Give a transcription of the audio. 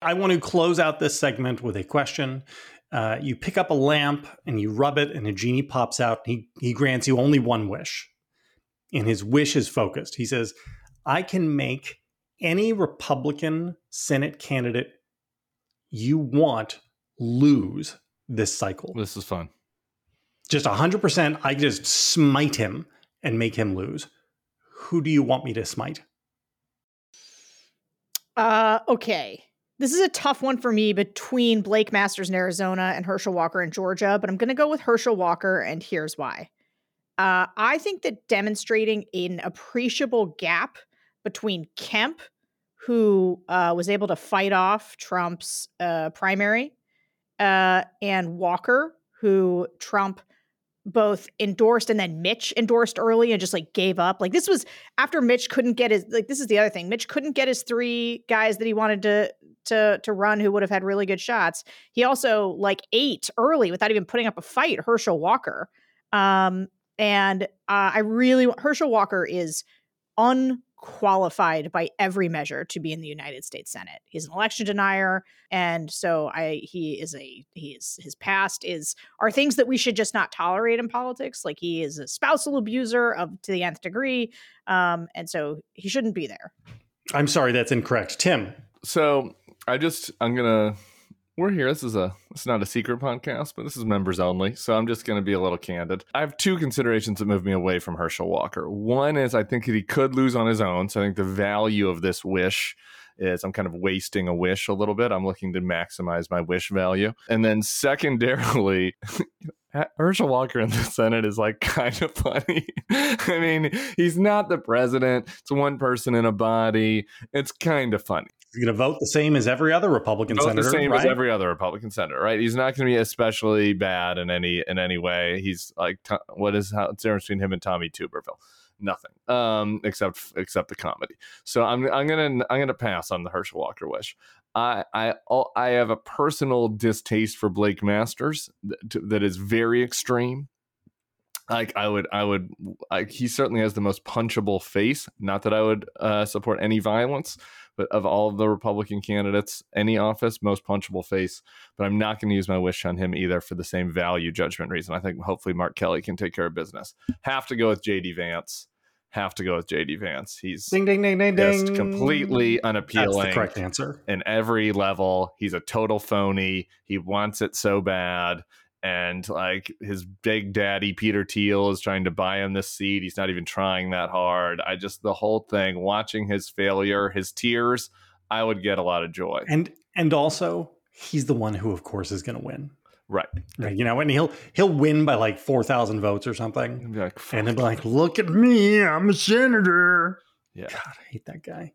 I want to close out this segment with a question. Uh, you pick up a lamp and you rub it, and a genie pops out. He, he grants you only one wish. And his wish is focused. He says, I can make any Republican Senate candidate you want lose this cycle. This is fun. Just 100%, I just smite him and make him lose. Who do you want me to smite? Uh, okay. This is a tough one for me between Blake Masters in Arizona and Herschel Walker in Georgia, but I'm going to go with Herschel Walker, and here's why. Uh, I think that demonstrating an appreciable gap between Kemp, who uh, was able to fight off Trump's uh, primary, uh, and Walker, who Trump both endorsed and then Mitch endorsed early and just like gave up. Like this was after Mitch couldn't get his like this is the other thing. Mitch couldn't get his three guys that he wanted to to to run who would have had really good shots. He also like ate early without even putting up a fight Herschel Walker. Um and uh, I really Herschel Walker is un qualified by every measure to be in the United States Senate. He's an election denier, and so I he is a he is his past is are things that we should just not tolerate in politics. Like he is a spousal abuser of to the nth degree, um, and so he shouldn't be there. I'm sorry, that's incorrect, Tim. So I just I'm gonna we're here. This is a it's not a secret podcast, but this is members only. So I'm just going to be a little candid. I have two considerations that move me away from Herschel Walker. One is I think that he could lose on his own. So I think the value of this wish is I'm kind of wasting a wish a little bit. I'm looking to maximize my wish value. And then secondarily, Herschel Walker in the Senate is like kind of funny. I mean, he's not the president. It's one person in a body. It's kind of funny. He's going to vote the same as every other Republican vote senator. The same right? as every other Republican senator, right? He's not going to be especially bad in any in any way. He's like, what is how it's difference between him and Tommy Tuberville? Nothing, um, except except the comedy. So I'm I'm gonna I'm gonna pass on the Herschel Walker wish. I I I have a personal distaste for Blake Masters that, that is very extreme like I would, I would, like he certainly has the most punchable face. Not that I would uh, support any violence, but of all of the Republican candidates, any office, most punchable face. But I'm not going to use my wish on him either for the same value judgment reason. I think hopefully Mark Kelly can take care of business. Have to go with JD Vance. Have to go with JD Vance. He's ding ding ding ding just ding. completely unappealing. That's the correct answer. In every level, he's a total phony. He wants it so bad and like his big daddy Peter Thiel is trying to buy him this seat. He's not even trying that hard. I just the whole thing, watching his failure, his tears, I would get a lot of joy. And and also, he's the one who, of course, is going to win. Right. Right. You know, and he'll he'll win by like four thousand votes or something. Like, and he'll be like, "Look at me, I'm a senator." Yeah. God, I hate that guy.